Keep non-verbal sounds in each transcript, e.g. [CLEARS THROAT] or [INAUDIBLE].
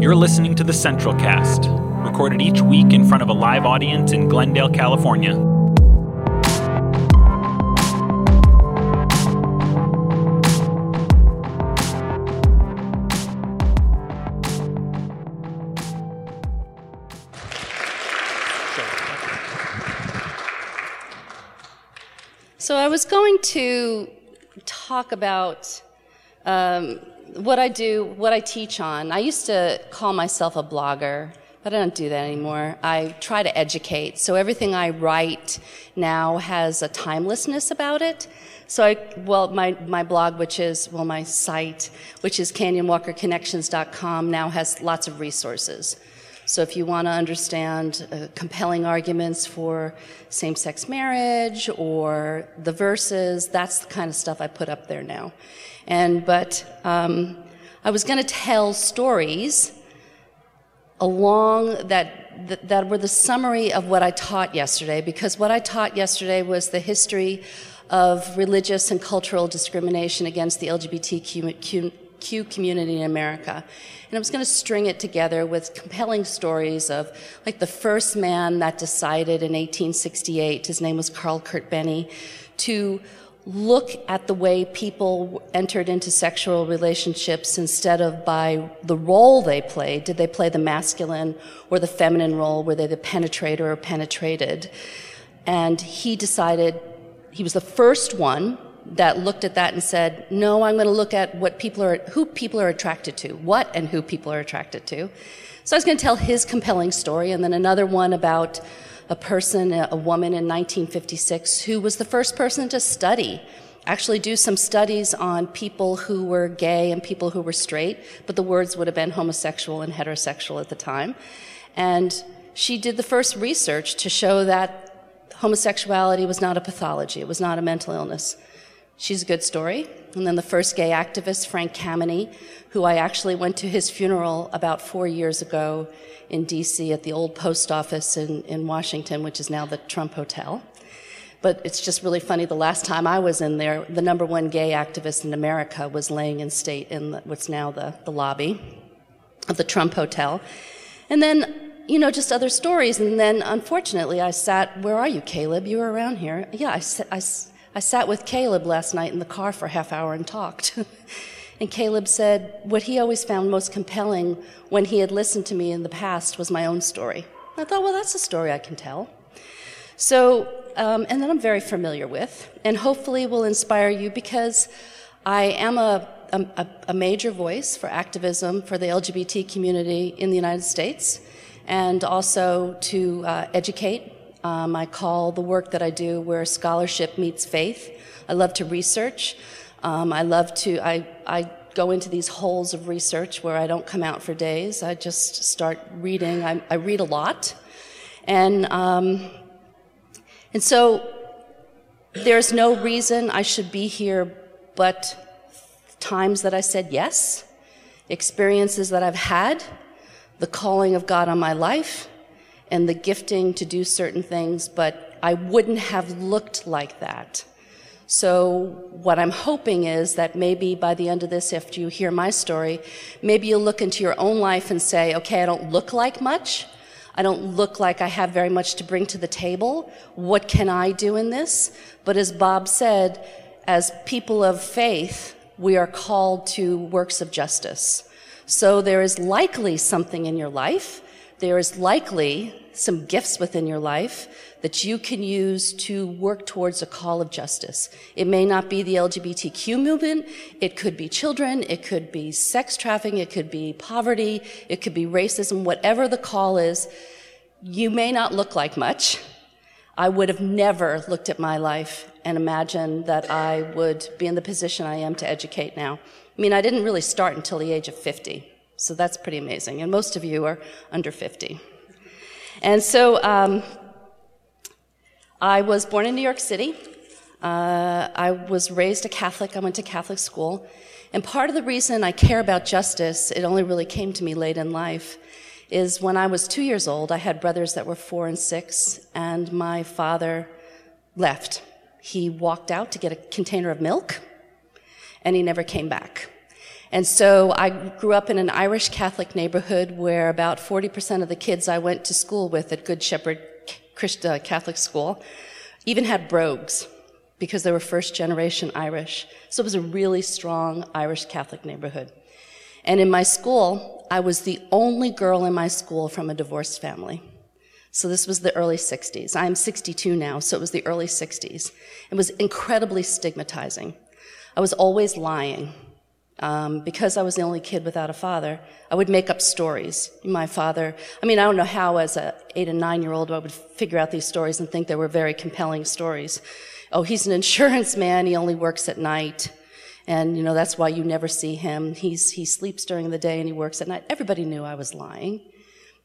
You're listening to the Central Cast, recorded each week in front of a live audience in Glendale, California. So I was going to talk about um, what I do, what I teach on. I used to call myself a blogger, but I don't do that anymore. I try to educate. So everything I write now has a timelessness about it. So I, well, my, my blog, which is, well, my site, which is canyonwalkerconnections.com, now has lots of resources. So if you want to understand uh, compelling arguments for same sex marriage or the verses, that's the kind of stuff I put up there now. And, but um, I was going to tell stories along that, that, that were the summary of what I taught yesterday, because what I taught yesterday was the history of religious and cultural discrimination against the LGBTQ community in America. And I was going to string it together with compelling stories of, like, the first man that decided in 1868, his name was Karl Kertbeny, to look at the way people entered into sexual relationships instead of by the role they played. Did they play the masculine or the feminine role? Were they the penetrator or penetrated? And he decided, he was the first one that looked at that and said, no, I'm going to look at what people are, who people are attracted to, what and who people are attracted to. So I was going to tell his compelling story and then another one about a person, a woman in 1956 who was the first person to study, actually do some studies on people who were gay and people who were straight, but the words would have been homosexual and heterosexual at the time. And she did the first research to show that homosexuality was not a pathology, it was not a mental illness. She's a good story. And then the first gay activist, Frank Kameny, who I actually went to his funeral about four years ago in DC at the old post office in, in Washington, which is now the Trump Hotel. But it's just really funny. The last time I was in there, the number one gay activist in America was laying in state in the, what's now the, the lobby of the Trump Hotel. And then, you know, just other stories. And then, unfortunately, I sat, where are you, Caleb? You were around here. Yeah, I, I I sat with Caleb last night in the car for a half hour and talked. [LAUGHS] and Caleb said what he always found most compelling when he had listened to me in the past was my own story. I thought, well, that's a story I can tell. So, um, and that I'm very familiar with, and hopefully will inspire you because I am a, a, a major voice for activism for the LGBT community in the United States and also to uh, educate um, I call the work that I do where scholarship meets faith. I love to research. Um, I love to, I, I go into these holes of research where I don't come out for days. I just start reading. I, I read a lot. And, um, and so there's no reason I should be here but times that I said yes, experiences that I've had, the calling of God on my life, and the gifting to do certain things, but I wouldn't have looked like that. So, what I'm hoping is that maybe by the end of this, after you hear my story, maybe you'll look into your own life and say, okay, I don't look like much. I don't look like I have very much to bring to the table. What can I do in this? But as Bob said, as people of faith, we are called to works of justice. So there is likely something in your life there is likely some gifts within your life that you can use to work towards a call of justice. It may not be the LGBTQ movement. It could be children. It could be sex trafficking. It could be poverty. It could be racism. Whatever the call is, you may not look like much. I would have never looked at my life and imagined that I would be in the position I am to educate now. I mean, I didn't really start until the age of 50. So that's pretty amazing. And most of you are under 50. And so um, I was born in New York City. Uh, I was raised a Catholic. I went to Catholic school. And part of the reason I care about justice, it only really came to me late in life, is when I was two years old, I had brothers that were four and six, and my father left. He walked out to get a container of milk, and he never came back. And so I grew up in an Irish Catholic neighborhood where about 40% of the kids I went to school with at Good Shepherd uh, Catholic School even had brogues because they were first generation Irish. So it was a really strong Irish Catholic neighborhood. And in my school, I was the only girl in my school from a divorced family. So this was the early 60s. I'm 62 now, so it was the early 60s. It was incredibly stigmatizing. I was always lying. Um, because I was the only kid without a father, I would make up stories. My father, I mean, I don't know how as a eight and nine year old I would figure out these stories and think they were very compelling stories. Oh, he's an [LAUGHS] insurance man. He only works at night. And, you know, that's why you never see him. He's, he sleeps during the day and he works at night. Everybody knew I was lying.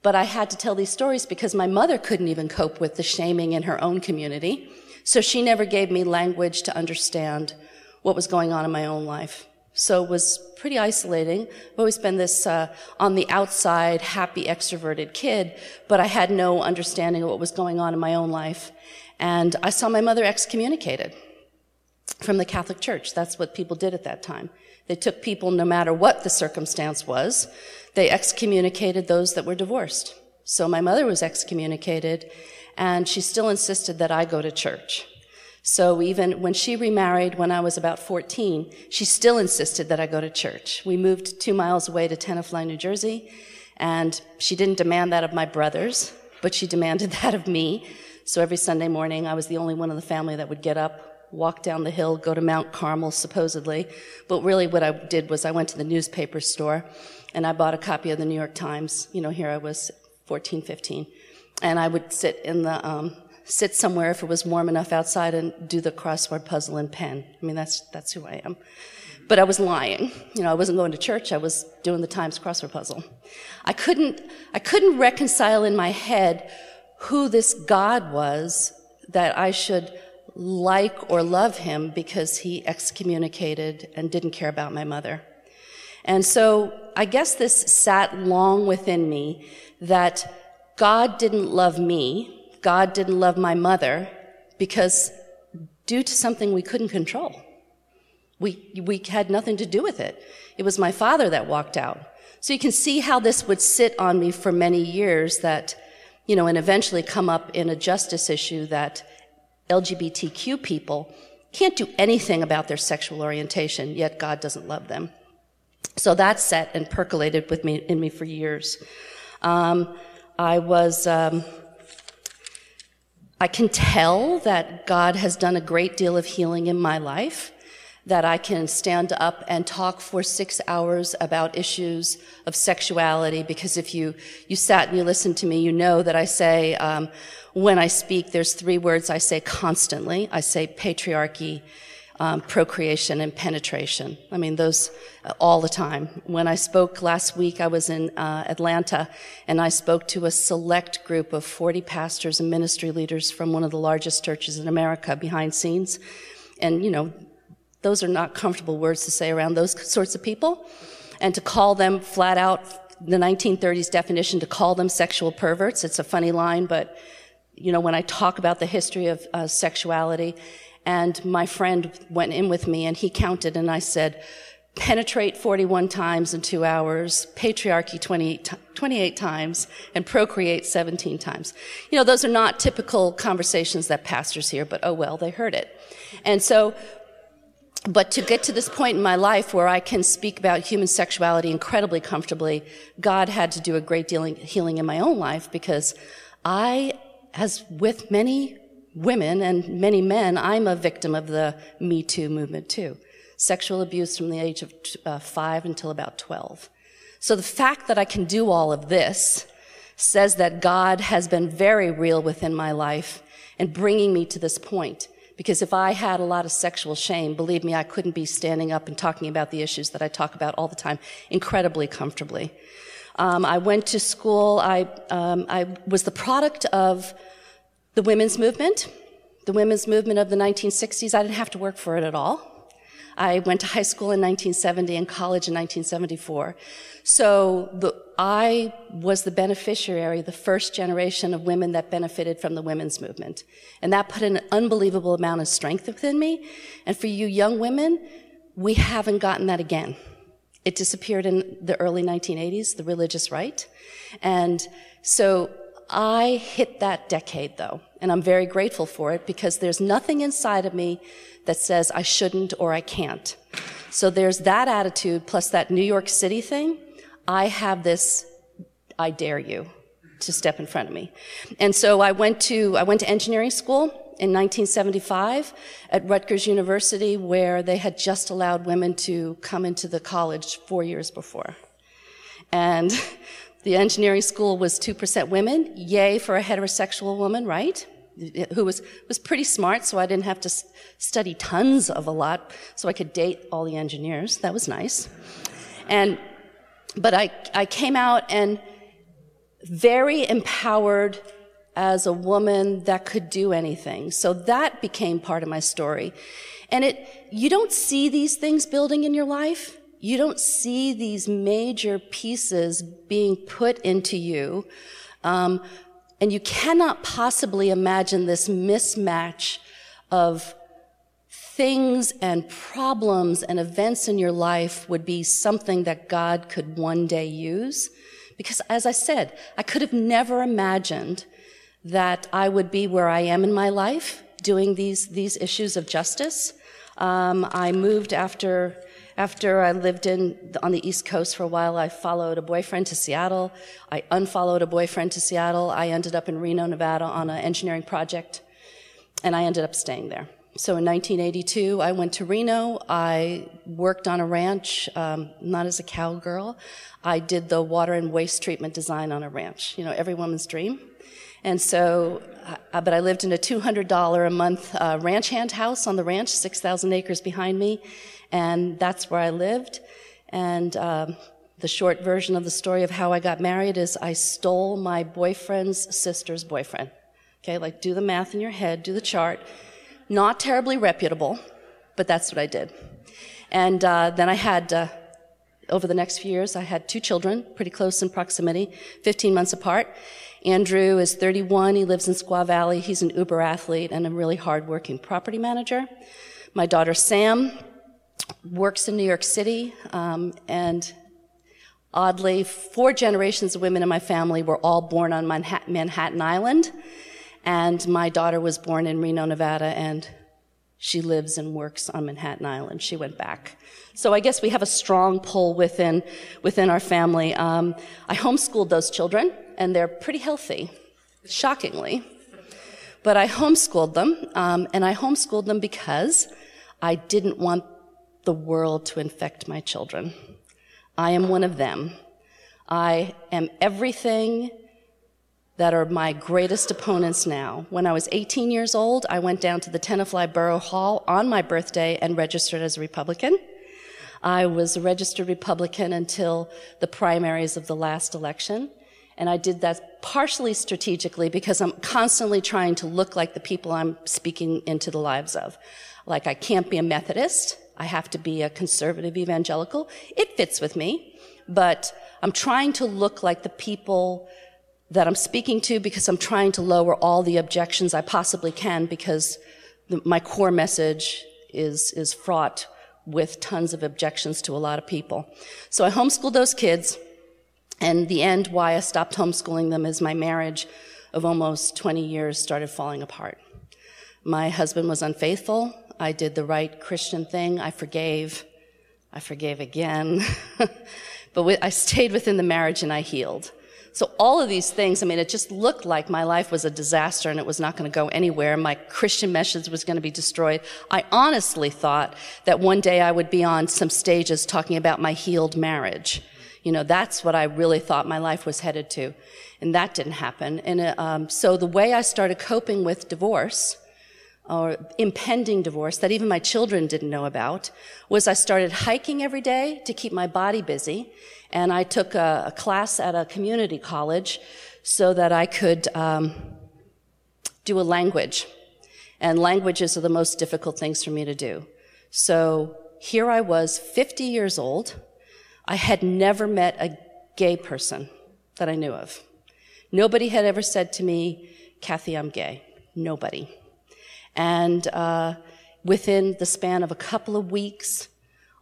But I had to tell these stories because my mother couldn't even cope with the shaming in her own community. So she never gave me language to understand what was going on in my own life. So it was pretty isolating. I've always been this uh, on the outside, happy, extroverted kid, but I had no understanding of what was going on in my own life. And I saw my mother excommunicated from the Catholic Church. That's what people did at that time. They took people, no matter what the circumstance was, they excommunicated those that were divorced. So my mother was excommunicated, and she still insisted that I go to church. So even when she remarried when I was about 14, she still insisted that I go to church. We moved two miles away to Tenafly, New Jersey, and she didn't demand that of my brothers, but she demanded [LAUGHS] that of me. So every Sunday morning, I was the only one in the family that would get up, walk down the hill, go to Mount Carmel, supposedly. But really what I did was I went to the newspaper store and I bought a copy of the New York Times. You know, here I was 14, 15. And I would sit in the um, sit somewhere if it was warm enough outside and do the crossword puzzle in pen. I mean, that's, that's who I am. But I was lying. You know, I wasn't going to church. I was doing the Times crossword puzzle. I couldn't, I couldn't reconcile in my head who this God was that I should like or love him because he excommunicated and didn't care about my mother. And so I guess this sat long within me that God didn't love me God didn't love my mother because due to something we couldn't control. We, we had nothing to do with it. It was my father that walked out. So you can see how this would sit on me for many years that, you know, and eventually come up in a justice issue that LGBTQ people can't do anything about their sexual orientation, yet God doesn't love them. So that set and percolated with me in me for years. Um, I was um, I can tell that God has done a great deal of healing in my life, that I can stand up and talk for six hours about issues of sexuality, because if you, you sat and you listened to me, you know that I say, um, when I speak, there's three words I say constantly. I say patriarchy, um, procreation and penetration. I mean, those uh, all the time. When I spoke last week, I was in uh, Atlanta and I spoke to a select group of 40 pastors and ministry leaders from one of the largest churches in America behind scenes. And, you know, those are not comfortable words to say around those sorts of people. And to call them flat out, the 1930s definition, to call them sexual perverts, it's a funny line, but, you know, when I talk about the history of uh, sexuality and my friend went in with me and he counted and I said, penetrate 41 times in two hours, patriarchy 28, 28, times, and procreate 17 times. You know, those are not typical conversations that pastors hear, but oh well, they heard it. And so, but to get to this point in my life where I can speak about human sexuality incredibly comfortably, God had to do a great deal of healing in my own life because I, as with many women and many men, I'm a victim of the Me Too movement too. Sexual abuse from the age of uh, five until about 12. So the fact that I can do all of this says that God has been very real within my life and bringing me to this point. Because if I had a lot of sexual shame, believe me, I couldn't be standing up and talking about the issues that I talk about all the time incredibly comfortably. Um, I went to school. I, um, I was the product of the women's movement, the women's movement of the 1960s, I didn't have to work for it at all. I went to high school in 1970 and college in 1974. So the, I was the beneficiary, the first generation of women that benefited from the women's movement. And that put an unbelievable amount of strength within me. And for you young women, we haven't gotten that again. It disappeared in the early 1980s, the religious right. And so I hit that decade though, and I'm very grateful for it because there's nothing inside of me that says I shouldn't or I can't. So there's that attitude plus that New York City thing. I have this, I dare you to step in front of me. And so I went to, I went to engineering school in 1975 at Rutgers University where they had just allowed women to come into the college four years before. And the engineering school was 2% women. Yay for a heterosexual woman, right? Who was, was pretty smart, so I didn't have to study tons of a lot, so I could date all the engineers. That was nice. And, but I, I came out and very empowered as a woman that could do anything. So that became part of my story. And it, you don't see these things building in your life. You don't see these major pieces being put into you. Um, and you cannot possibly imagine this mismatch of things and problems and events in your life would be something that God could one day use. Because as I said, I could have never imagined that I would be where I am in my life doing these, these issues of justice. Um, I moved after, after I lived in, on the East Coast for a while. I followed a boyfriend to Seattle. I unfollowed a boyfriend to Seattle. I ended up in Reno, Nevada on an engineering project, and I ended up staying there. So in 1982, I went to Reno. I worked on a ranch, um, not as a cowgirl. I did the water and waste treatment design on a ranch. You know, every woman's dream. And so, uh, but I lived in a $200 a month uh, ranch hand house on the ranch, 6,000 acres behind me, and that's where I lived. And um, the short version of the story of how I got married is I stole my boyfriend's sister's boyfriend. Okay, like do the math in your head, do the chart. Not terribly reputable, but that's what I did. And uh, then I had, uh, over the next few years, I had two children, pretty close in proximity, 15 months apart. Andrew is 31. He lives in Squaw Valley. He's an Uber athlete and a really hardworking property manager. My daughter Sam works in New York City, um, and oddly, four generations of women in my family were all born on Manhattan Island, and my daughter was born in Reno, Nevada, and she lives and works on Manhattan Island. She went back. So I guess we have a strong pull within, within our family. Um, I homeschooled those children and they're pretty healthy, shockingly. But I homeschooled them, um, and I homeschooled them because I didn't want the world to infect my children. I am one of them. I am everything that are my greatest opponents now. When I was 18 years old, I went down to the Tenafly Borough Hall on my birthday and registered as a Republican. I was a registered Republican until the primaries of the last election. And I did that partially strategically because I'm constantly trying to look like the people I'm speaking into the lives of. Like I can't be a Methodist. I have to be a conservative evangelical. It fits with me, but I'm trying to look like the people that I'm speaking to because I'm trying to lower all the objections I possibly can because the, my core message is, is fraught with tons of objections to a lot of people. So I homeschooled those kids. And the end why I stopped homeschooling them is my marriage of almost 20 years started falling apart. My husband was unfaithful. I did the right Christian thing. I forgave. I forgave again. [LAUGHS] but I stayed within the marriage and I healed. So all of these things, I mean, it just looked like my life was a disaster and it was not going to go anywhere. My Christian message was going to be destroyed. I honestly thought that one day I would be on some stages talking about my healed marriage. You know, that's what I really thought my life was headed to. And that didn't happen. And uh, um, so the way I started coping with divorce, or impending divorce that even my children didn't know about, was I started hiking every day to keep my body busy. And I took a, a class at a community college so that I could um, do a language. And languages are the most difficult things for me to do. So here I was, 50 years old, I had never met a gay person that I knew of. Nobody had ever said to me, Kathy, I'm gay. Nobody. And uh, within the span of a couple of weeks,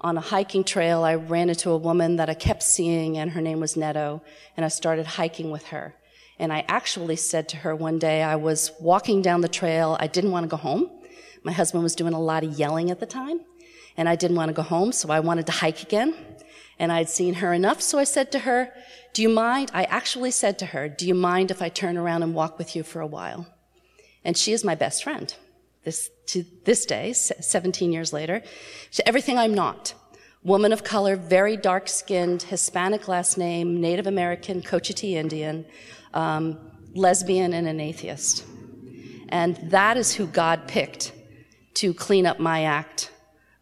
on a hiking trail, I ran into a woman that I kept seeing, and her name was Netto, and I started hiking with her. And I actually said to her one day, I was walking down the trail, I didn't want to go home. My husband was doing a lot of yelling at the time, and I didn't want to go home, so I wanted to hike again. And I'd seen her enough, so I said to her, Do you mind? I actually said to her, Do you mind if I turn around and walk with you for a while? And she is my best friend. This, to this day, 17 years later, to everything I'm not. Woman of color, very dark skinned, Hispanic last name, Native American, Cochiti Indian, um, lesbian, and an atheist. And that is who God picked to clean up my act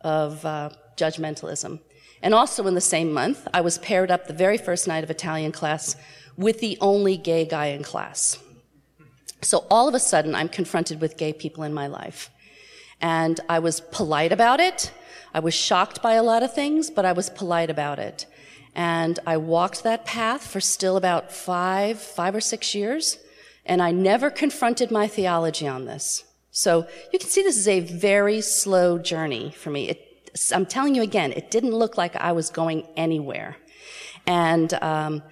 of uh, judgmentalism. And also in the same month, I was paired up the very first night of Italian class with the only gay guy in class. So all of a sudden, I'm confronted with gay people in my life. And I was polite about it. I was shocked by a lot of things, but I was polite about it. And I walked that path for still about five, five or six years. And I never confronted my theology on this. So you can see this is a very slow journey for me. It, I'm telling you again, it didn't look like I was going anywhere. And, um,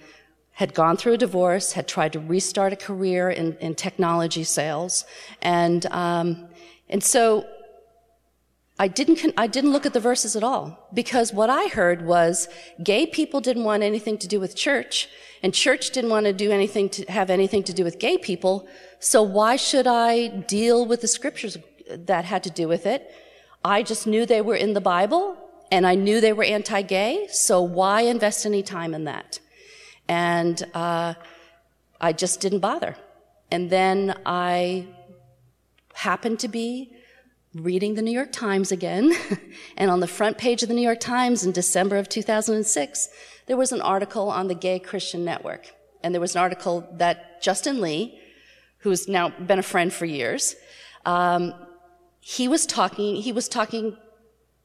had gone through a divorce, had tried to restart a career in, in technology sales, and um, and so I didn't I didn't look at the verses at all because what I heard was gay people didn't want anything to do with church, and church didn't want to do anything to have anything to do with gay people. So why should I deal with the scriptures that had to do with it? I just knew they were in the Bible, and I knew they were anti-gay. So why invest any time in that? And uh, I just didn't bother. And then I happened to be reading the New York Times again. [LAUGHS] and on the front page of the New York Times in December of 2006, there was an article on the Gay Christian Network. And there was an article that Justin Lee, who's now been a friend for years, um, he was talking, he was talking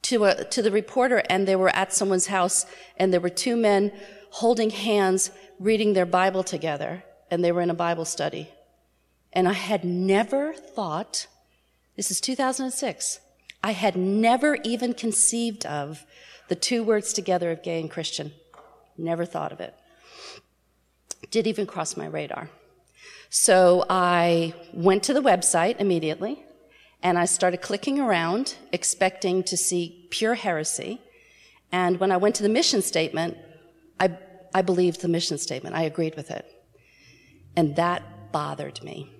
to, a, to the reporter and they were at someone's house and there were two men holding hands, reading their Bible together, and they were in a Bible study. And I had never thought, this is 2006, I had never even conceived of the two words together of gay and Christian. Never thought of it. Did even cross my radar. So I went to the website immediately and I started clicking around, expecting to see pure heresy. And when I went to the mission statement, I I believed the mission statement. I agreed with it. And that bothered me.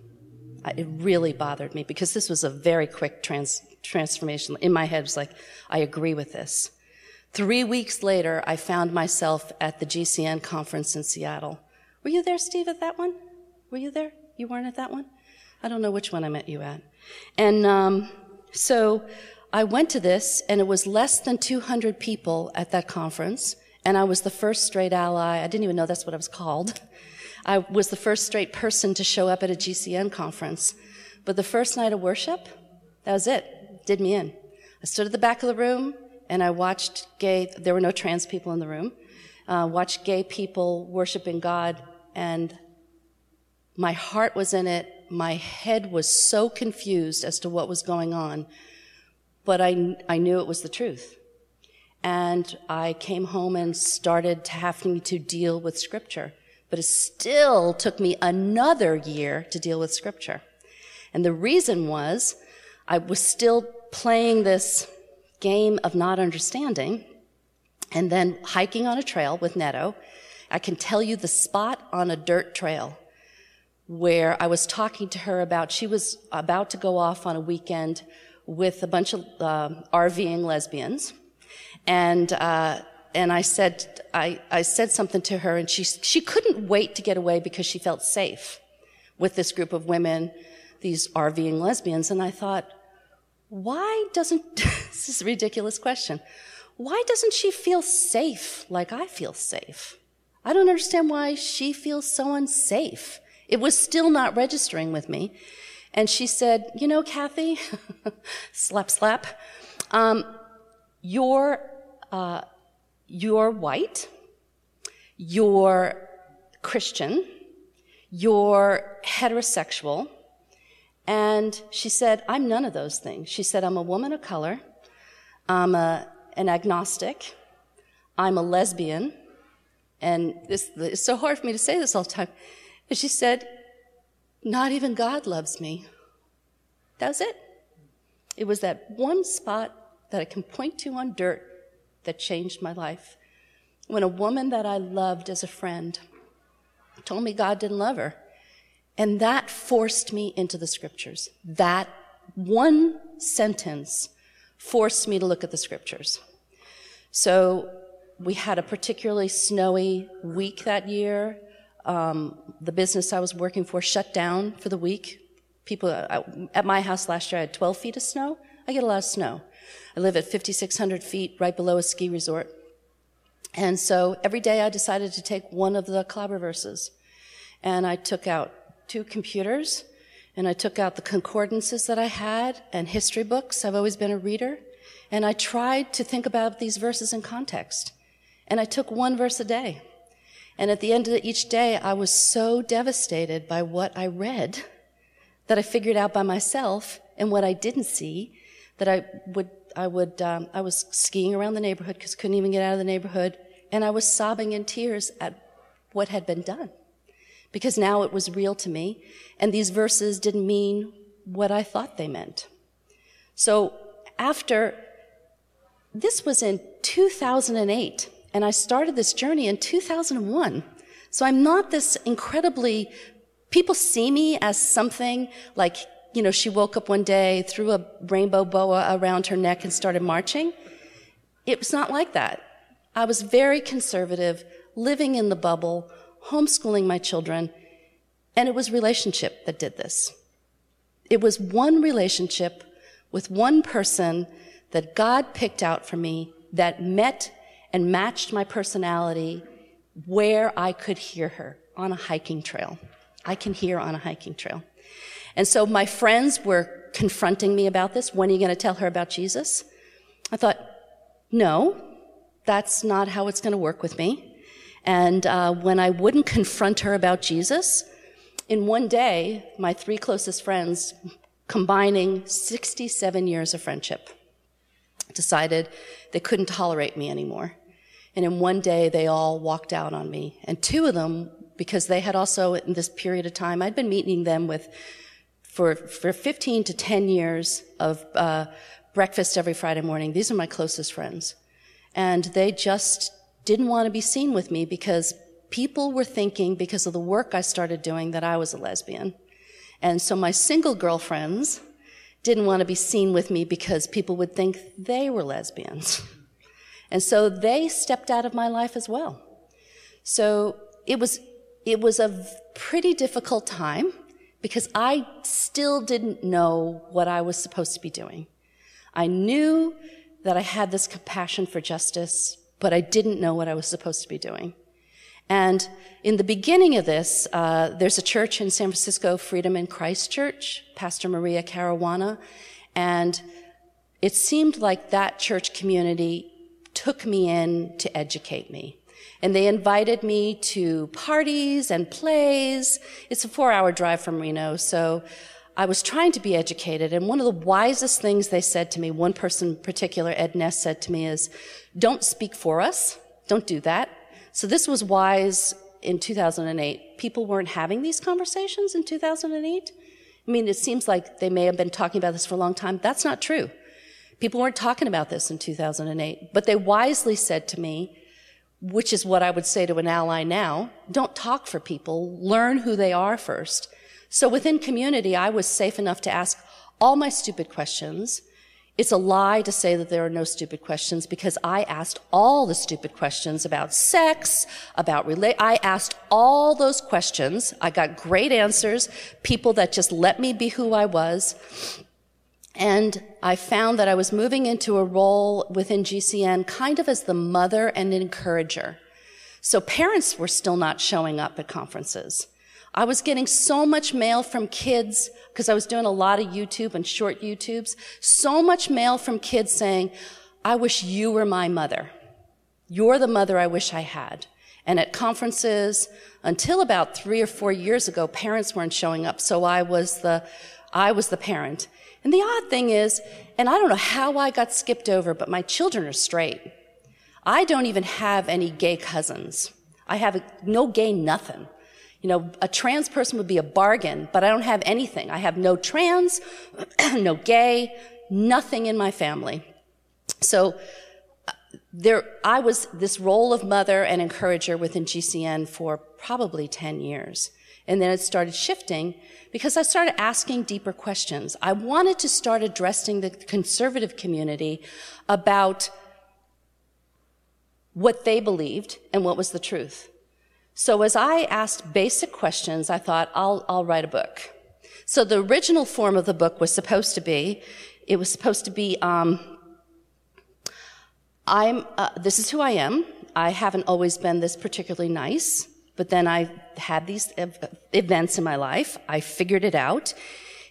It really bothered me because this was a very quick trans- transformation. In my head, it was like, I agree with this. Three weeks later, I found myself at the GCN conference in Seattle. Were you there, Steve, at that one? Were you there? You weren't at that one? I don't know which one I met you at. And um, so I went to this, and it was less than 200 people at that conference. And I was the first straight ally. I didn't even know that's what I was called. [LAUGHS] I was the first straight person to show up at a GCN conference. But the first night of worship, that was it. Did me in. I stood at the back of the room and I watched gay, there were no trans people in the room, uh, watched gay people worshiping God and my heart was in it. My head was so confused as to what was going on, but I, I knew it was the truth and I came home and started having to deal with scripture. But it still took me another year to deal with scripture. And the reason was I was still playing this game of not understanding and then hiking on a trail with Netto. I can tell you the spot on a dirt trail where I was talking to her about, she was about to go off on a weekend with a bunch of uh, RVing lesbians and uh, and I said I, I said something to her, and she she couldn't wait to get away because she felt safe with this group of women, these RVing lesbians. And I thought, why doesn't [LAUGHS] this is a ridiculous question? Why doesn't she feel safe like I feel safe? I don't understand why she feels so unsafe. It was still not registering with me. And she said, You know, Kathy, [LAUGHS] slap, slap, um, you're uh, you're white, you're Christian, you're heterosexual. And she said, I'm none of those things. She said, I'm a woman of color. I'm a, an agnostic. I'm a lesbian. And this, it's so hard for me to say this all the time. But she said, Not even God loves me. That was it. It was that one spot that I can point to on dirt that changed my life. When a woman that I loved as a friend told me God didn't love her. And that forced me into the scriptures. That one sentence forced me to look at the scriptures. So we had a particularly snowy week that year. Um, the business I was working for shut down for the week. People uh, at my house last year, I had 12 feet of snow. I get a lot of snow. I live at 5,600 feet right below a ski resort. And so every day I decided to take one of the Clobber verses. And I took out two computers and I took out the concordances that I had and history books. I've always been a reader. And I tried to think about these verses in context. And I took one verse a day. And at the end of each day, I was so devastated by what I read that I figured out by myself and what I didn't see that I would, I would, um, I was skiing around the neighborhood because couldn't even get out of the neighborhood. And I was sobbing in tears at what had been done because now it was real to me. And these verses didn't mean what I thought they meant. So after, this was in 2008, and I started this journey in 2001. So I'm not this incredibly, people see me as something like, you know, she woke up one day, threw a rainbow boa around her neck and started marching. It was not like that. I was very conservative, living in the bubble, homeschooling my children, and it was relationship that did this. It was one relationship with one person that God picked out for me that met and matched my personality where I could hear her on a hiking trail. I can hear on a hiking trail. And so my friends were confronting me about this. When are you going to tell her about Jesus? I thought, no, that's not how it's going to work with me. And uh, when I wouldn't confront her about Jesus, in one day, my three closest friends, combining 67 years of friendship, decided they couldn't tolerate me anymore. And in one day, they all walked out on me. And two of them, because they had also, in this period of time, I'd been meeting them with, for, for 15 to 10 years of uh, breakfast every Friday morning. These are my closest friends. And they just didn't want to be seen with me because people were thinking, because of the work I started doing, that I was a lesbian. And so my single girlfriends didn't want to be seen with me because people would think they were lesbians. [LAUGHS] And so they stepped out of my life as well. So it was, it was a pretty difficult time because I still didn't know what I was supposed to be doing. I knew that I had this compassion for justice, but I didn't know what I was supposed to be doing. And in the beginning of this, uh, there's a church in San Francisco, Freedom in Christ Church, Pastor Maria Caruana, and it seemed like that church community took me in to educate me. And they invited me to parties and plays. It's a four hour drive from Reno, so I was trying to be educated. And one of the wisest things they said to me, one person in particular, Ed Ness, said to me is, don't speak for us. Don't do that. So this was wise in 2008. People weren't having these conversations in 2008. I mean, it seems like they may have been talking about this for a long time. That's not true. People weren't talking about this in 2008, but they wisely said to me, which is what I would say to an ally now, don't talk for people, learn who they are first. So within community, I was safe enough to ask all my stupid questions. It's a lie to say that there are no stupid questions because I asked all the stupid questions about sex, about relate. I asked all those questions. I got great answers, people that just let me be who I was. And I found that I was moving into a role within GCN kind of as the mother and encourager. So parents were still not showing up at conferences. I was getting so much mail from kids because I was doing a lot of YouTube and short YouTubes. So much mail from kids saying, I wish you were my mother. You're the mother I wish I had. And at conferences, until about three or four years ago, parents weren't showing up. So I was the, I was the parent. And the odd thing is, and I don't know how I got skipped over, but my children are straight. I don't even have any gay cousins. I have a, no gay nothing. You know, a trans person would be a bargain, but I don't have anything. I have no trans, [CLEARS THROAT] no gay, nothing in my family. So uh, there, I was this role of mother and encourager within GCN for probably 10 years. And then it started shifting because I started asking deeper questions. I wanted to start addressing the conservative community about what they believed and what was the truth. So as I asked basic questions, I thought, I'll, I'll write a book. So the original form of the book was supposed to be, it was supposed to be, um, I'm, uh, this is who I am. I haven't always been this particularly nice, but then I had these ev- events in my life. I figured it out.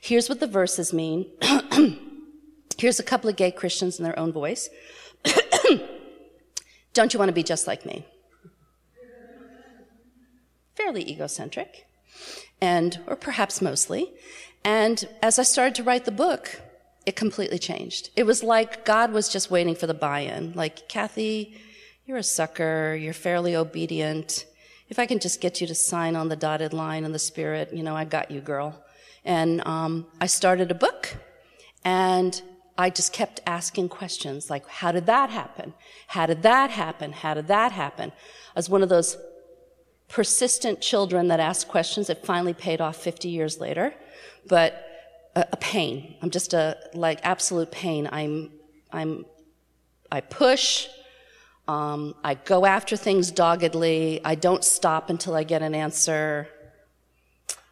Here's what the verses mean. [CLEARS THROAT] Here's a couple of gay Christians in their own voice. [CLEARS THROAT] Don't you want to be just like me? Fairly egocentric, and, or perhaps mostly. And as I started to write the book, it completely changed. It was like God was just waiting for the buy in. Like, Kathy, you're a sucker, you're fairly obedient. If I can just get you to sign on the dotted line in the spirit, you know, I got you, girl. And um, I started a book, and I just kept asking questions like, how did that happen? How did that happen? How did that happen? I was one of those persistent children that asked questions that finally paid off 50 years later, but a, a pain. I'm just a, like, absolute pain. I'm, I'm, I push, um, I go after things doggedly. I don't stop until I get an answer.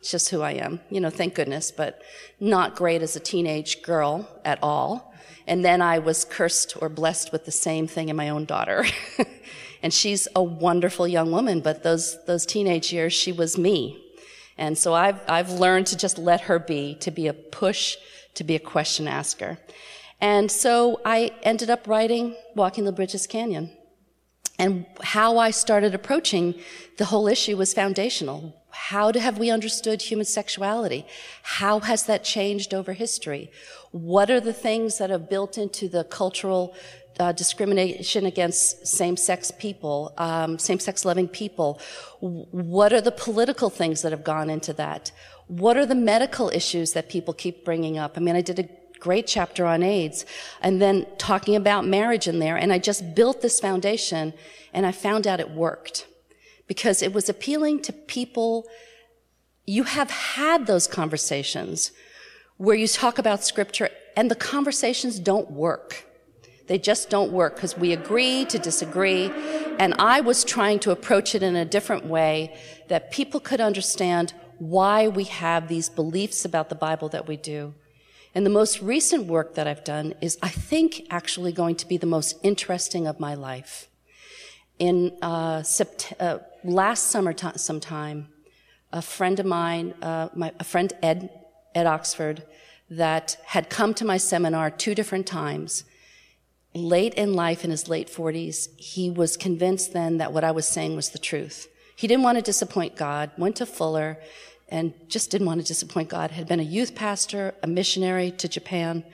It's just who I am. You know, thank goodness, but not great as a teenage girl at all. And then I was cursed or blessed with the same thing in my own daughter. [LAUGHS] and she's a wonderful young woman, but those, those teenage years, she was me. And so I've, I've learned to just let her be, to be a push, to be a question asker. And so I ended up writing Walking the Bridgeless Canyon. And how I started approaching the whole issue was foundational. How have we understood human sexuality? How has that changed over history? What are the things that have built into the cultural uh, discrimination against same-sex people, um, same-sex loving people? What are the political things that have gone into that? What are the medical issues that people keep bringing up? I mean, I did a great chapter on AIDS and then talking about marriage in there. And I just built this foundation and I found out it worked because it was appealing to people. You have had those conversations where you talk about scripture and the conversations don't work. They just don't work because we agree to disagree. And I was trying to approach it in a different way that people could understand why we have these beliefs about the Bible that we do. And the most recent work that I've done is, I think, actually going to be the most interesting of my life. In uh, sept- uh, last summer t- sometime, a friend of mine, uh, my, a friend Ed, Ed Oxford, that had come to my seminar two different times. Late in life, in his late 40s, he was convinced then that what I was saying was the truth. He didn't want to disappoint God, went to Fuller, and just didn't want to disappoint God. Had been a youth pastor, a missionary to Japan.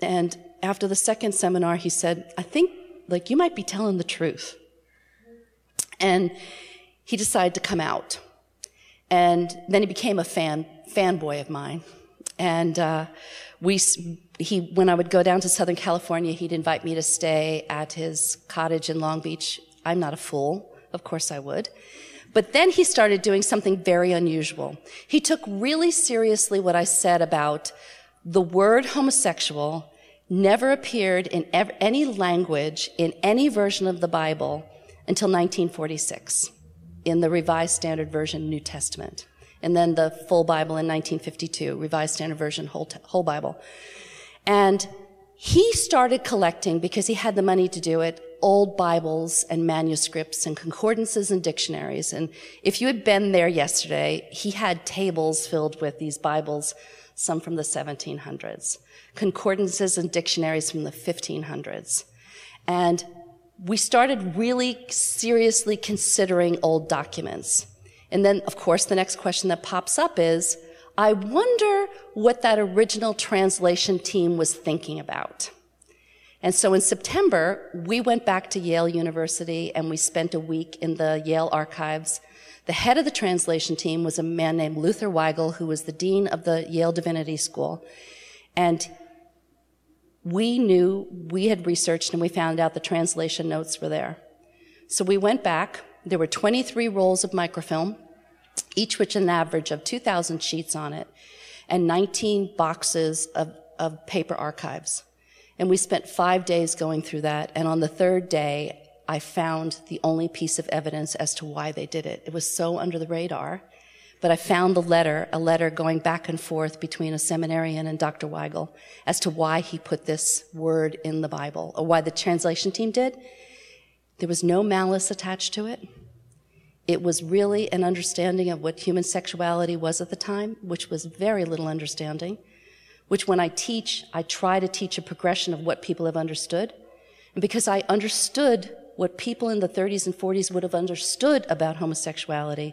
And after the second seminar, he said, I think, like, you might be telling the truth. And he decided to come out. And then he became a fan, fanboy of mine. And, uh, we, he, when I would go down to Southern California, he'd invite me to stay at his cottage in Long Beach. I'm not a fool. Of course I would. But then he started doing something very unusual. He took really seriously what I said about the word homosexual never appeared in ev- any language in any version of the Bible until 1946 in the Revised Standard Version New Testament. And then the full Bible in 1952, Revised Standard Version whole, whole Bible. And he started collecting because he had the money to do it old Bibles and manuscripts and concordances and dictionaries. And if you had been there yesterday, he had tables filled with these Bibles, some from the 1700s, concordances and dictionaries from the 1500s. And we started really seriously considering old documents. And then, of course, the next question that pops up is, I wonder what that original translation team was thinking about. And so in September, we went back to Yale University and we spent a week in the Yale archives. The head of the translation team was a man named Luther Weigle, who was the dean of the Yale Divinity School. And we knew, we had researched and we found out the translation notes were there. So we went back. There were 23 rolls of microfilm, each with an average of 2,000 sheets on it, and 19 boxes of, of paper archives. And we spent five days going through that. And on the third day, I found the only piece of evidence as to why they did it. It was so under the radar. But I found the letter, a letter going back and forth between a seminarian and Dr. Weigle as to why he put this word in the Bible, or why the translation team did. There was no malice attached to it. It was really an understanding of what human sexuality was at the time, which was very little understanding which when I teach, I try to teach a progression of what people have understood. And because I understood what people in the 30s and 40s would have understood about homosexuality,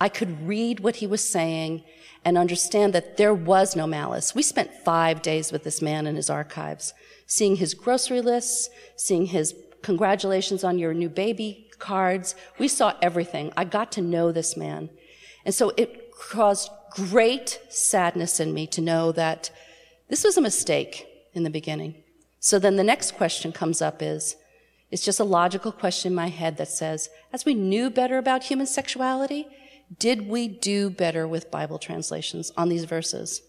I could read what he was saying and understand that there was no malice. We spent five days with this man in his archives, seeing his grocery lists, seeing his congratulations on your new baby cards. We saw everything. I got to know this man. And so it caused great sadness in me to know that this was a mistake in the beginning. So then the next question comes up is, it's just a logical question in my head that says, as we knew better about human sexuality, did we do better with Bible translations on these verses?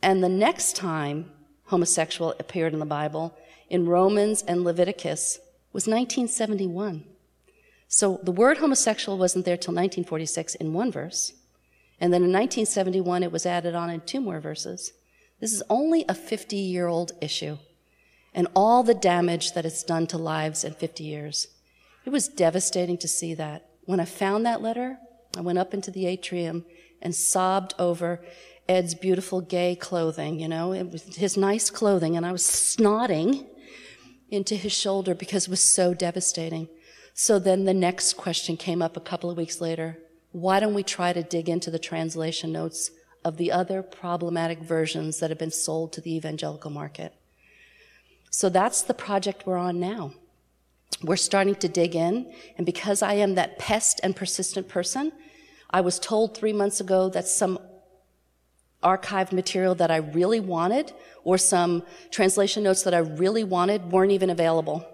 And the next time homosexual appeared in the Bible, in Romans and Leviticus, was 1971. So the word homosexual wasn't there till 1946 in one verse. And then in 1971, it was added on in two more verses. This is only a 50 year old issue and all the damage that it's done to lives in 50 years. It was devastating to see that. When I found that letter, I went up into the atrium and sobbed over Ed's beautiful gay clothing, you know, it was his nice clothing, and I was snotting into his shoulder because it was so devastating. So then the next question came up a couple of weeks later. Why don't we try to dig into the translation notes of the other problematic versions that have been sold to the evangelical market. So that's the project we're on now. We're starting to dig in, and because I am that pest and persistent person, I was told three months ago that some archived material that I really wanted or some translation notes that I really wanted weren't even available.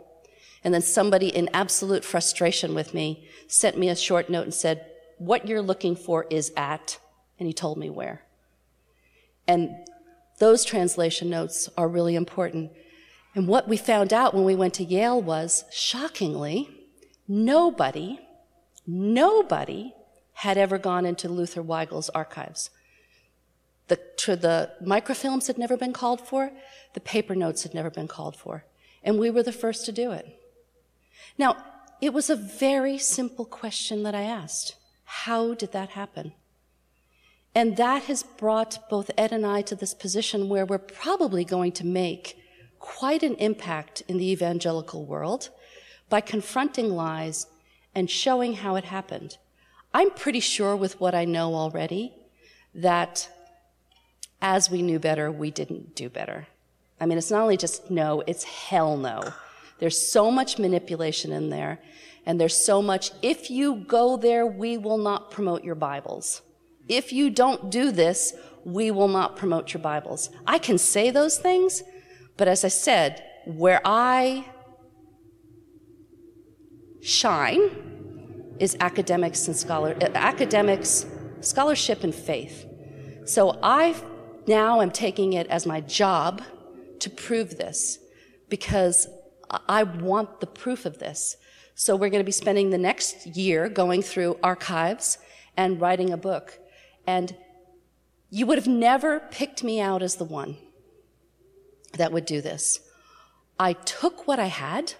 And then somebody in absolute frustration with me sent me a short note and said, What you're looking for is at and he told me where. And those translation notes are really important. And what we found out when we went to Yale was, shockingly, nobody, nobody had ever gone into Luther Weigle's archives. The, the microfilms had never been called for, the paper notes had never been called for. And we were the first to do it. Now, it was a very simple question that I asked. How did that happen? And that has brought both Ed and I to this position where we're probably going to make quite an impact in the evangelical world by confronting lies and showing how it happened. I'm pretty sure with what I know already that as we knew better, we didn't do better. I mean, it's not only just no, it's hell no. There's so much manipulation in there, and there's so much, if you go there, we will not promote your Bibles. If you don't do this, we will not promote your Bibles. I can say those things, but as I said, where I shine is academics and scholar uh, academics, scholarship and faith. So I now am taking it as my job to prove this because I want the proof of this. So we're going to be spending the next year going through archives and writing a book. And you would have never picked me out as the one that would do this. I took what I had.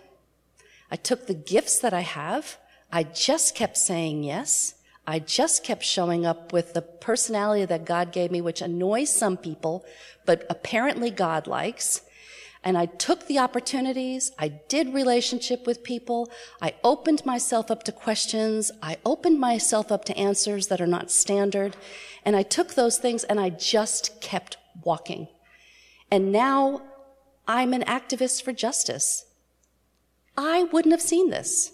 I took the gifts that I have. I just kept saying yes. I just kept showing up with the personality that God gave me, which annoys some people, but apparently God likes. And I took the opportunities. I did relationship with people. I opened myself up to questions. I opened myself up to answers that are not standard. And I took those things and I just kept walking. And now I'm an activist for justice. I wouldn't have seen this.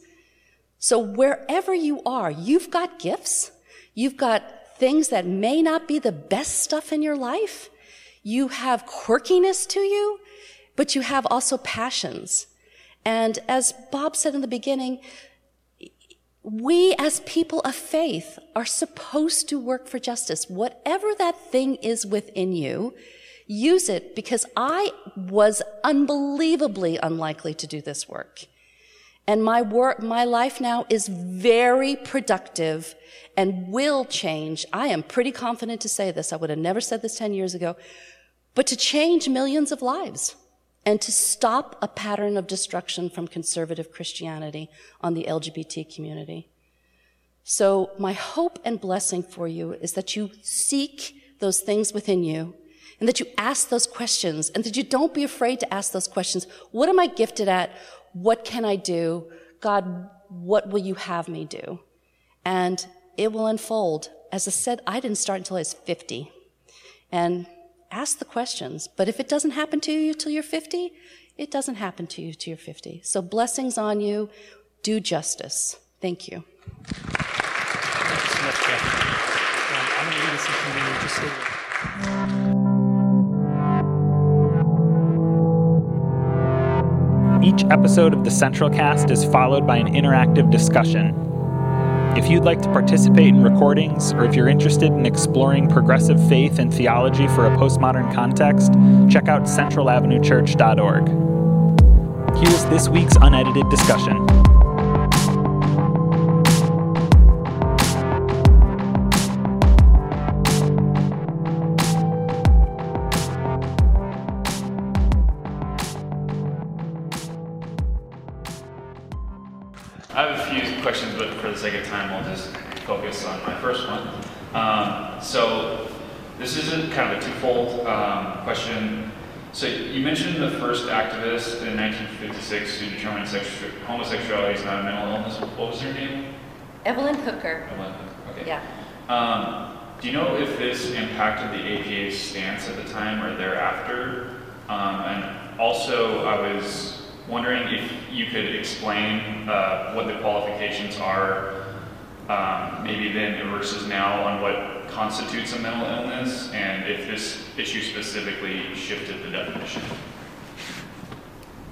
So wherever you are, you've got gifts. You've got things that may not be the best stuff in your life. You have quirkiness to you, but you have also passions. And as Bob said in the beginning, we as people of faith are supposed to work for justice. Whatever that thing is within you, use it because I was unbelievably unlikely to do this work. And my work, my life now is very productive and will change. I am pretty confident to say this. I would have never said this 10 years ago, but to change millions of lives and to stop a pattern of destruction from conservative Christianity on the LGBT community. So my hope and blessing for you is that you seek those things within you and that you ask those questions and that you don't be afraid to ask those questions. What am I gifted at? What can I do? God, what will you have me do? And it will unfold. As I said, I didn't start until I was 50. And ask the questions. But if it doesn't happen to you till you're 50, it doesn't happen to you till you're 50. So blessings on you. Do justice. Thank you. Each episode of the Central Cast is followed by an interactive discussion. If you'd like to participate in recordings, or if you're interested in exploring progressive faith and theology for a postmodern context, check out centralavenuechurch.org. Here's this week's unedited discussion. Sake of time, I'll just focus on my first one. Um, so this is a kind of a twofold um, question. So you mentioned the first activist in 1956 who determined sexu- homosexuality is not a mental illness. What was her name? Evelyn Hooker. Evelyn Hooker. Okay. Yeah. Um, do you know if this impacted the APA's stance at the time or thereafter? Um, and also, I was wondering if you could explain uh, what the qualifications are, um, maybe then versus now, on what constitutes a mental illness, and if this issue specifically shifted the definition.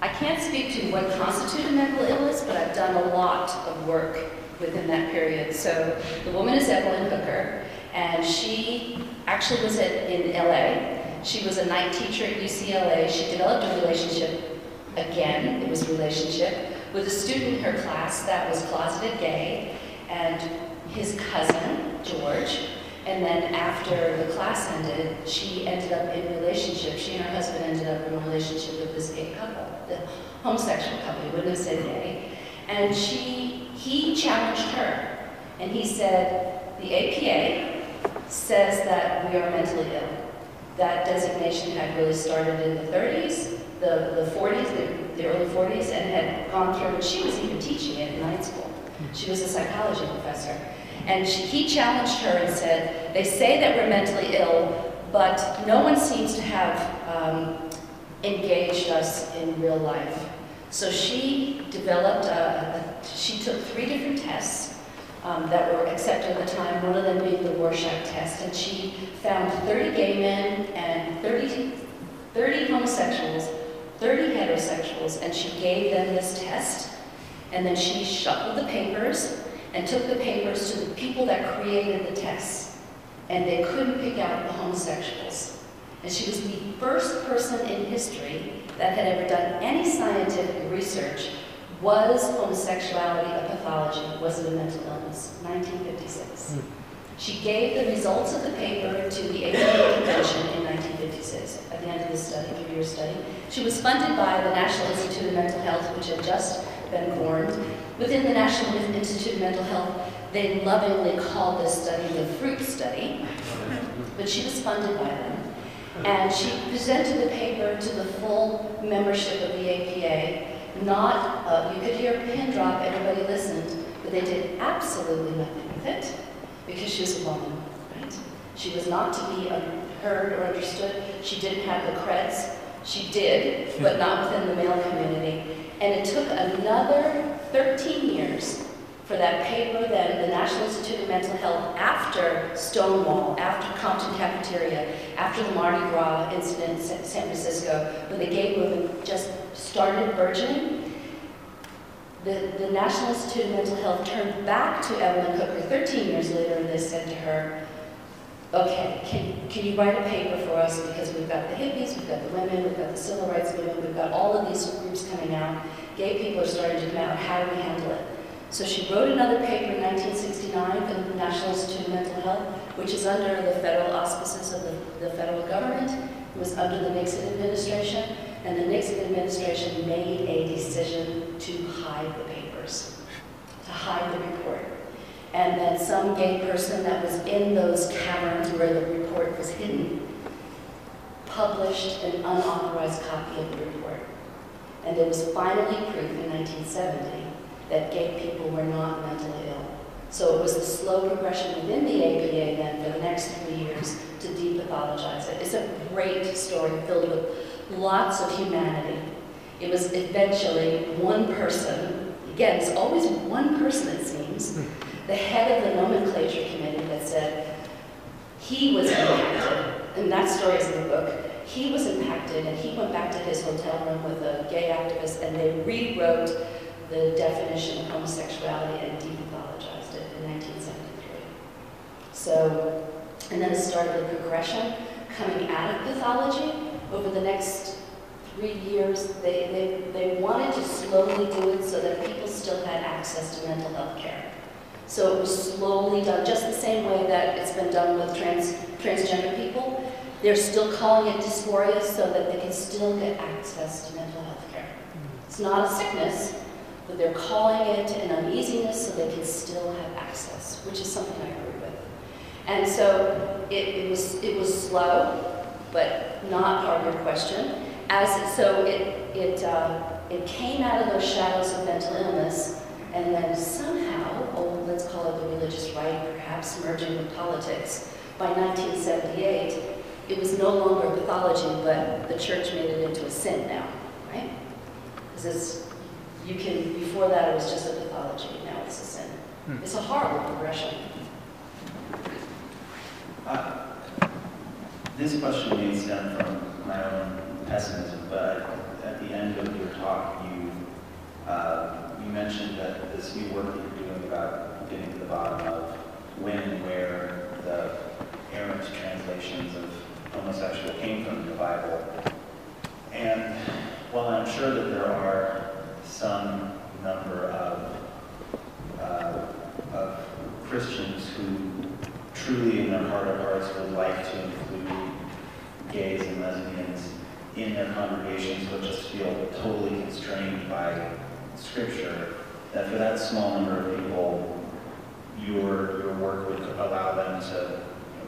I can't speak to what constitutes a mental illness, but I've done a lot of work within that period. So the woman is Evelyn Hooker, and she actually was in LA. She was a night teacher at UCLA. She developed a relationship again, it was relationship, with a student in her class that was closeted gay, and his cousin, George. And then after the class ended, she ended up in relationship. She and her husband ended up in a relationship with this gay couple, the homosexual couple, you wouldn't have said gay. And she, he challenged her. And he said, the APA says that we are mentally ill. That designation had really started in the 30s the, the 40s, the, the early 40s, and had gone through, and she was even teaching it in night school. She was a psychology professor. And she, he challenged her and said, they say that we're mentally ill, but no one seems to have um, engaged us in real life. So she developed, a, a, she took three different tests um, that were accepted at the time, one of them being the Rorschach test, and she found 30 gay men and 30, 30 homosexuals 30 heterosexuals, and she gave them this test. And then she shuffled the papers and took the papers to the people that created the tests. And they couldn't pick out the homosexuals. And she was the first person in history that had ever done any scientific research. Was homosexuality a pathology? Was it a mental illness? 1956. Mm. She gave the results of the paper to the APA convention in 1956 at the end of the study, three-year study. She was funded by the National Institute of Mental Health, which had just been formed. Within the National Institute of Mental Health, they lovingly called this study the fruit study, but she was funded by them. And she presented the paper to the full membership of the APA. Not, uh, you could hear a pin drop, everybody listened, but they did absolutely nothing with it because she was a woman, right? She was not to be heard or understood. She didn't have the creds. She did, but not within the male community. And it took another 13 years for that paper then, the National Institute of Mental Health, after Stonewall, after Compton Cafeteria, after the Mardi Gras incident in San Francisco, when the gay movement just started burgeoning, the, the National Institute of Mental Health turned back to Evelyn Hooker 13 years later and they said to her, okay, can, can you write a paper for us because we've got the hippies, we've got the women, we've got the civil rights movement, we've got all of these groups coming out, gay people are starting to come out, how do we handle it? So she wrote another paper in 1969 for the National Institute of Mental Health, which is under the federal auspices of the, the federal government. It was under the Nixon administration, and the Nixon administration made a decision to hide the papers, to hide the report. And then some gay person that was in those caverns where the report was hidden published an unauthorized copy of the report. And it was finally proof in 1970 that gay people were not mentally ill. So it was the slow progression within the APA then for the next three years to depathologize it. It's a great story filled with lots of humanity. It was eventually one person, again, it's always one person it seems, hmm. the head of the nomenclature committee that said he was impacted, and that story is in the book. He was impacted and he went back to his hotel room with a gay activist and they rewrote the definition of homosexuality and depathologized it in 1973. So, and then it started a progression coming out of pathology. Over the next three years, they, they, they wanted to slowly do it so that people still had access to mental health care. So it was slowly done, just the same way that it's been done with trans, transgender people. They're still calling it dysphoria so that they can still get access to mental health care. It's not a sickness, but they're calling it an uneasiness so they can still have access, which is something I agree with. And so it, it was it was slow, but not part of your question. As it, so it it uh, it came out of those shadows of mental illness, and then somehow, oh, let's call it the religious right, perhaps merging with politics. By 1978, it was no longer pathology, but the church made it into a sin now, right? Because it's you can, before that it was just a pathology, now it's a sin. Hmm. It's a horrible progression. Uh, this question may stem from my own pessimism, but at the end of your talk, you uh, you mentioned that this new work that you're doing about getting to the bottom of when and where the errant translations of homosexual came from in the Bible. And while I'm sure that there are some number of, uh, of Christians who truly in their heart of hearts would like to include gays and lesbians in their congregations but just feel totally constrained by scripture, that for that small number of people, your, your work would allow them to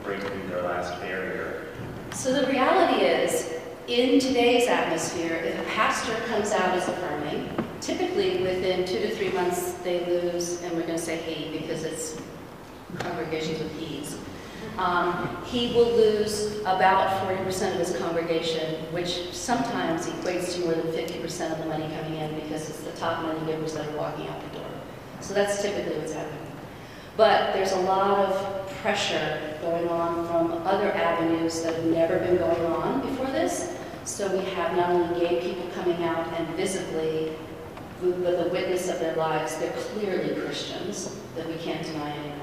break through their last barrier. So the reality is, in today's atmosphere, if a pastor comes out as affirming, typically within two to three months they lose, and we're going to say he because it's congregations with he's. Um, he will lose about 40% of his congregation, which sometimes equates to more than 50% of the money coming in because it's the top money givers that are walking out the door. So that's typically what's happening. But there's a lot of pressure going on from other avenues that have never been going on before this. So we have not only gay people coming out and visibly with the witness of their lives, they're clearly Christians that we can't deny anymore.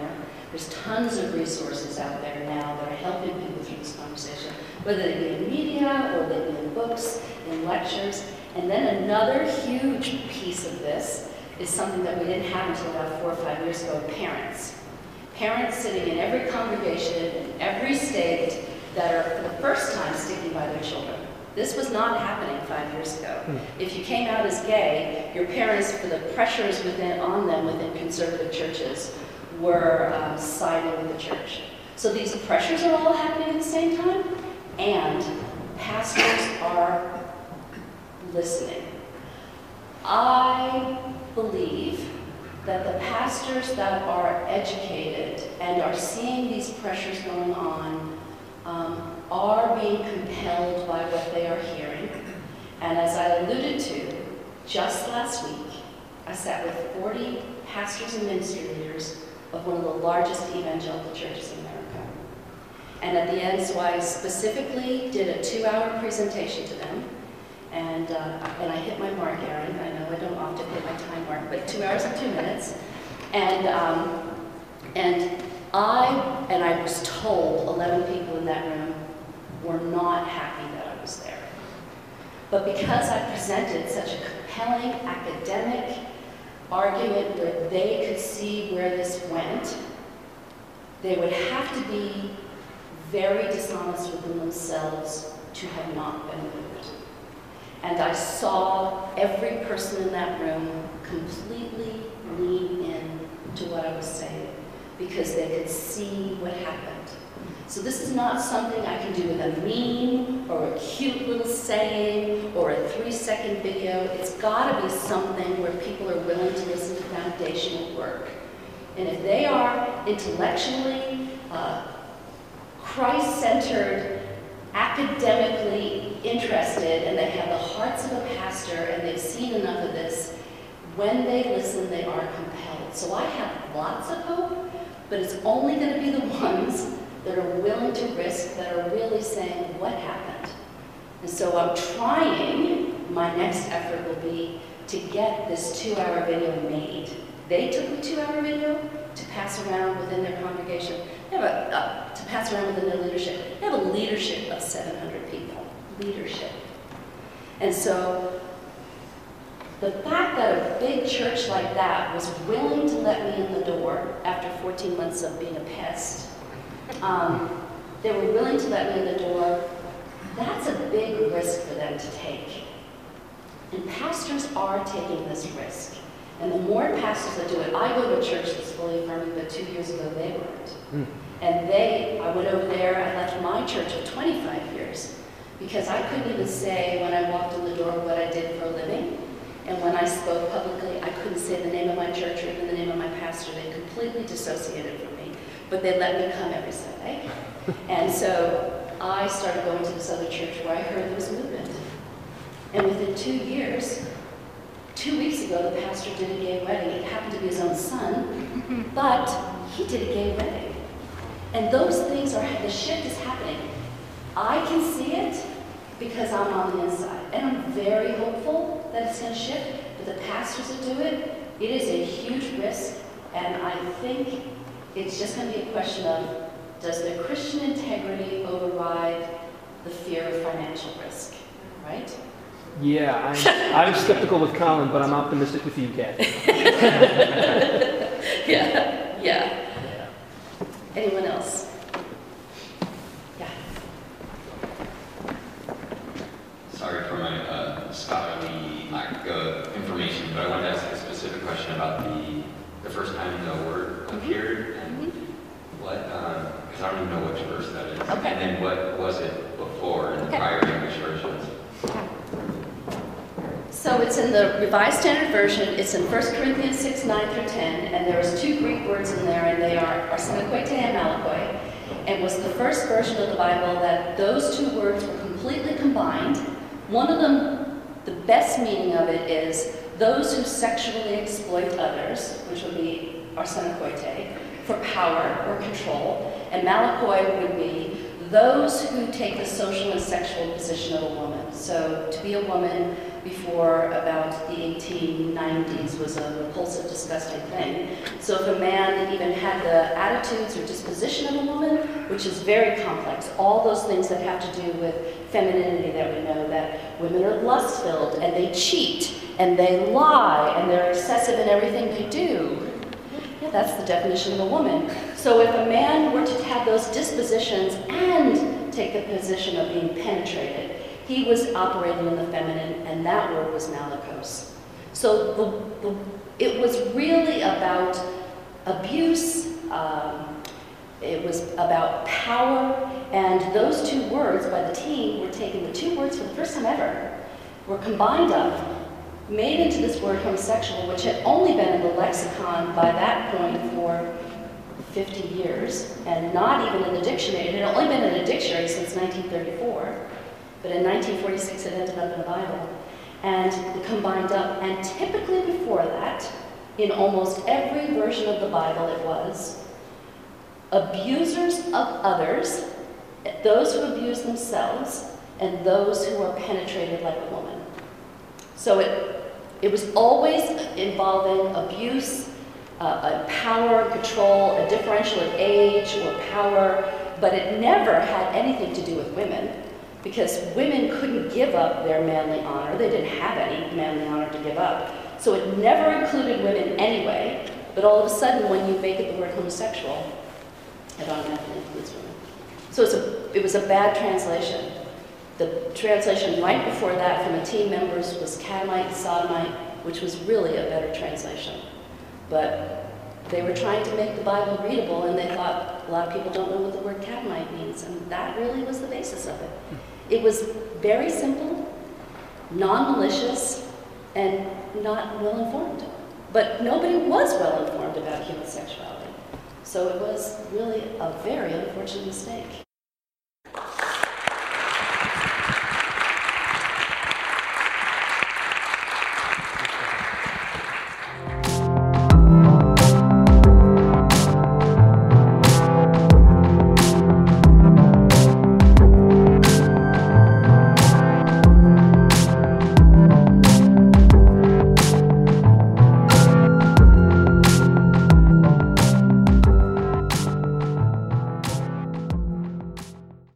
There's tons of resources out there now that are helping people through this conversation, whether they be in media or they be in books, in lectures. And then another huge piece of this is something that we didn't have until about four or five years ago, parents. Parents sitting in every congregation in every state that are for the first time sticking by their children. This was not happening five years ago. Hmm. If you came out as gay, your parents, for the pressures within, on them within conservative churches, were um, siding with the church. So these pressures are all happening at the same time, and pastors are listening. I believe that the pastors that are educated and are seeing these pressures going on um, are being compelled by what they are hearing. And as I alluded to, just last week, I sat with 40 pastors and ministry leaders of one of the largest evangelical churches in America. And at the end, so I specifically did a two-hour presentation to them. And, uh, and I hit my mark, Aaron. I know I don't often hit my time mark, but two hours and two minutes. And, um, and I, and I was told 11 people in that room were not happy that I was there. But because I presented such a compelling academic argument where they could see where this went, they would have to be very dishonest within themselves to have not been moved. And I saw every person in that room completely lean in to what I was saying because they could see what happened. So this is not something I can do with a meme or a cute little saying or a three-second video. It's got to be something where people are willing to listen to foundational work. And if they are intellectually, uh, Christ-centered, academically interested, and they have the hearts of a pastor, and they've seen enough of this, when they listen, they are compelled. So I have lots of hope, but it's only to be the [LAUGHS] ones that are willing to risk, that are really saying, what happened? And so I'm trying, my next effort will be to get this two-hour video made. They took the two-hour video to pass around within their congregation. They have a, uh, to pass around within their leadership. They have a leadership of 700 people. Leadership. And so the fact that a big church like that was willing to let me in the door after 14 months of being a pest, um, they were willing to let me in the door, that's a big risk for them to take. And pastors are taking this risk. And the more pastors that do it, I go to a church that's fully affirming, but two years ago they weren't. Mm. And they, I went over there, I left my church of 25 years because I couldn't even say when I walked in the door what I did for a living. And when I spoke publicly, I couldn't say the name of my church or even the name of my pastor. They completely dissociated from me. But they let me come every Sunday. and so I started going to this other church where I heard there was movement. And within two years, two weeks ago, the pastor did a gay wedding. It happened to be his own son, [LAUGHS] but he did a gay wedding. And those things are, the shift is happening. I can see it because I'm on the inside. And I'm very hopeful that it's going to shift, but the pastors that do it, it is a huge risk, and I think it's just going to be a question of does their Christian integrity override the fear of financial risk, right? Yeah, I'm, I'm skeptical with Colin, but I'm optimistic with you, Kathy. [LAUGHS] yeah, yeah. Anyone else? Yeah. Sorry for my uh, scholarly lack of information, but I wanted to ask a specific question about the the first time the word mm-hmm. appeared because um, I don't even know which verse that is. Okay. And then what was it before in the prior English versions? So it's in the Revised Standard Version. It's in 1 Corinthians 6, 9 through 10, and there's two Greek words in there, and they are arsenokoitai and malakoi. And was the first version of the Bible that those two words were completely combined. One of them, the best meaning of it is those who sexually exploit others, which would be arsenokoitai, for power or control, and malakoi would be those who take the social and sexual position of a woman. So to be a woman before about the 1890s was a repulsive, disgusting thing. So if a man even had the attitudes or disposition of a woman, which is very complex, all those things that have to do with femininity that we know, that women are lust-filled and they cheat and they lie and they're excessive in everything they do. That's the definition of a woman. So if a man were to have those dispositions and take the position of being penetrated, he was operating in the feminine, and that word was malakos. So the, the, it was really about abuse, um, It was about power, and those two words by the team were taken, the two words for the first time ever, were combined up, made into this word homosexual, which had only been in the lexicon by that point for 50 years, and not even in the dictionary. It had only been in a dictionary since 1934, but in 1946 it ended up in the Bible. And combined up, and typically before that, in almost every version of the Bible it was, abusers of others, those who abuse themselves, and those who are penetrated like a woman. So it, it was always involving abuse, uh, a power, control, a differential of age or power, but it never had anything to do with women because women couldn't give up their manly honor. They didn't have any manly honor to give up. So it never included women anyway, but all of a sudden when you make it the word homosexual, it automatically includes women. So a, it was a bad translation. The translation right before that from the team members was catamite sodomite, which was really a better translation. But they were trying to make the Bible readable, and they thought a lot of people don't know what the word catamite means, and that really was the basis of it. It was very simple, non-malicious, and not well informed. But nobody was well informed about human sexuality. So it was really a very unfortunate mistake.